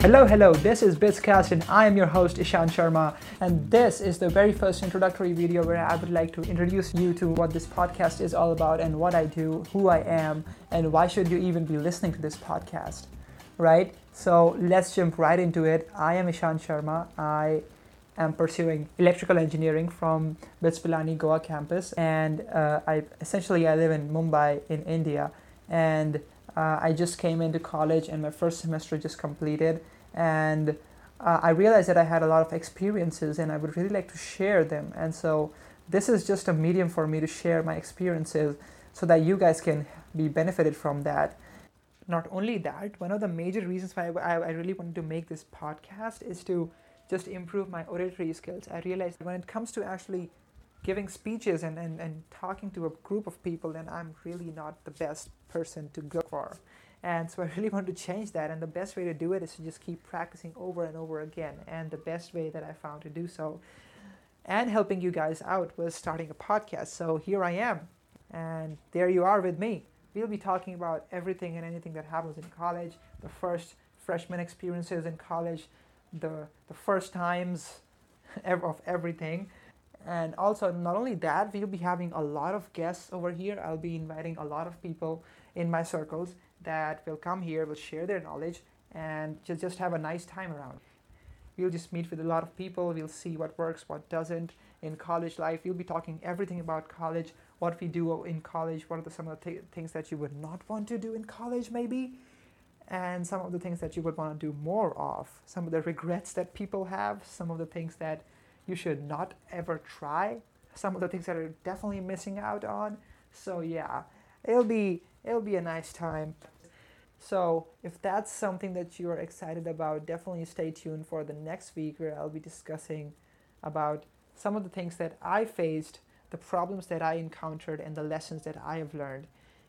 Hello, hello, this is BITS Cast and I am your host Ishan Sharma. And this is the very first introductory video where I would like to introduce you to what this podcast is all about and what I do, who I am, and why should you even be listening to this podcast, right? So let's jump right into it. I am Ishan Sharma. I am pursuing electrical engineering from BITS Pilani Goa campus, and uh, I essentially I live in Mumbai in India, and uh, I just came into college and my first semester just completed, and uh, I realized that I had a lot of experiences and I would really like to share them. And so this is just a medium for me to share my experiences so that you guys can be benefited from that. Not only that, one of the major reasons why I, I really wanted to make this podcast is to just improve my oratory skills. I realized when it comes to actually giving speeches and, and, and talking to a group of people, then I'm really not the best person to go for. And so I really want to change that. And the best way to do it is to just keep practicing over and over again. And the best way that I found to do so and helping you guys out was starting a podcast. So here I am. And there you are with me. We'll be talking about everything and anything that happens in college, the first freshman experiences in college, the, the first times of everything and also not only that we'll be having a lot of guests over here. I'll be inviting a lot of people in my circles that will come here will share their knowledge and just, just have a nice time around. We'll just meet with a lot of people. We'll see what works what doesn't. In college life we'll be talking everything about college what we do in college what are the, some of the th- things that you would not want to do in college maybe and some of the things that you would want to do more of. Some of the regrets that people have some of the things that you should not ever try. Some of the things that are definitely missing out on. So yeah it'll be it'll be a nice time. So if that's something that you're excited about definitely stay tuned for the next week where i'll be discussing about some of the things that i faced the problems that i encountered and the lessons that i have learned.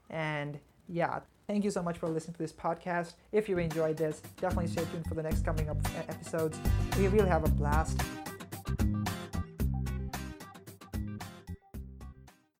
And yeah thank you so much for listening to this podcast. If you enjoyed this definitely stay tuned for the next coming up episodes. We will have a blast